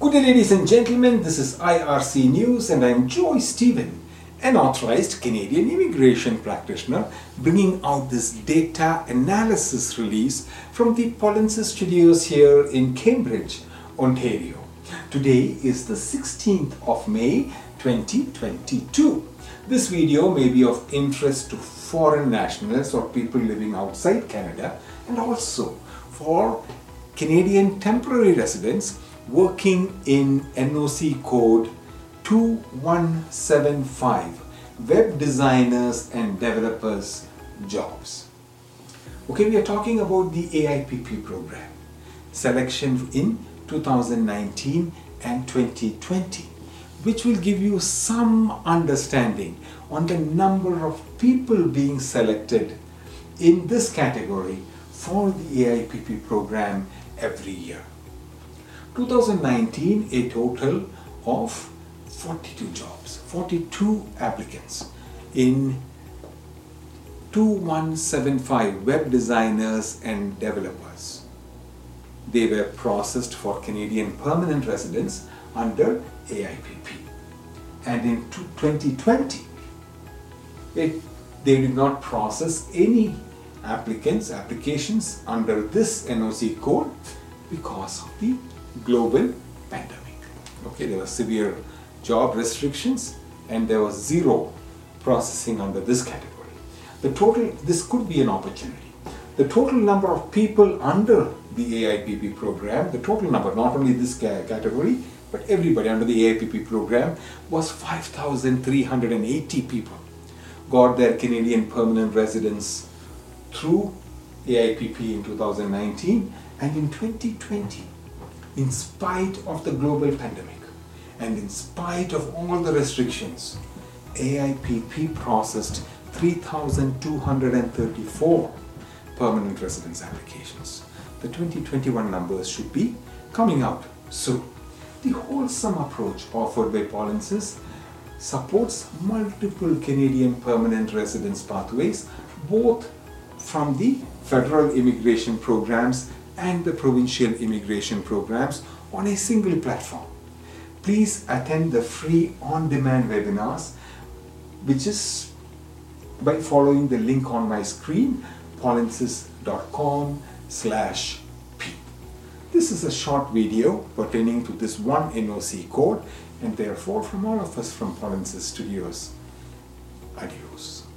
Good day, ladies and gentlemen. This is IRC News, and I'm Joy Stephen, an authorized Canadian immigration practitioner, bringing out this data analysis release from the Polinsys Studios here in Cambridge, Ontario. Today is the 16th of May 2022. This video may be of interest to foreign nationals or people living outside Canada and also for Canadian temporary residents working in NOC code 2175 web designers and developers jobs. Okay, we are talking about the AIPP program selection in 2019 and 2020 which will give you some understanding on the number of people being selected in this category for the AIPP program every year. 2019 a total of 42 jobs, 42 applicants in 2175 web designers and developers. They were processed for Canadian permanent residents under AIPP. And in 2020, it, they did not process any applicants, applications under this NOC code because of the global pandemic. Okay, there were severe job restrictions and there was zero processing under this category. The total, this could be an opportunity. The total number of people under the AIPP program, the total number, not only this category, but everybody under the AIPP program was 5,380 people got their Canadian permanent residence through AIPP in 2019 and in 2020 in spite of the global pandemic and in spite of all the restrictions, AIPP processed 3,234 permanent residence applications. The 2021 numbers should be coming out soon. The wholesome approach offered by Polinsys supports multiple Canadian permanent residence pathways, both from the federal immigration programs and the provincial immigration programs on a single platform. Please attend the free on-demand webinars, which is by following the link on my screen, polinsys.com slash p. This is a short video pertaining to this one NOC code and therefore from all of us from Polinsys Studios, adios.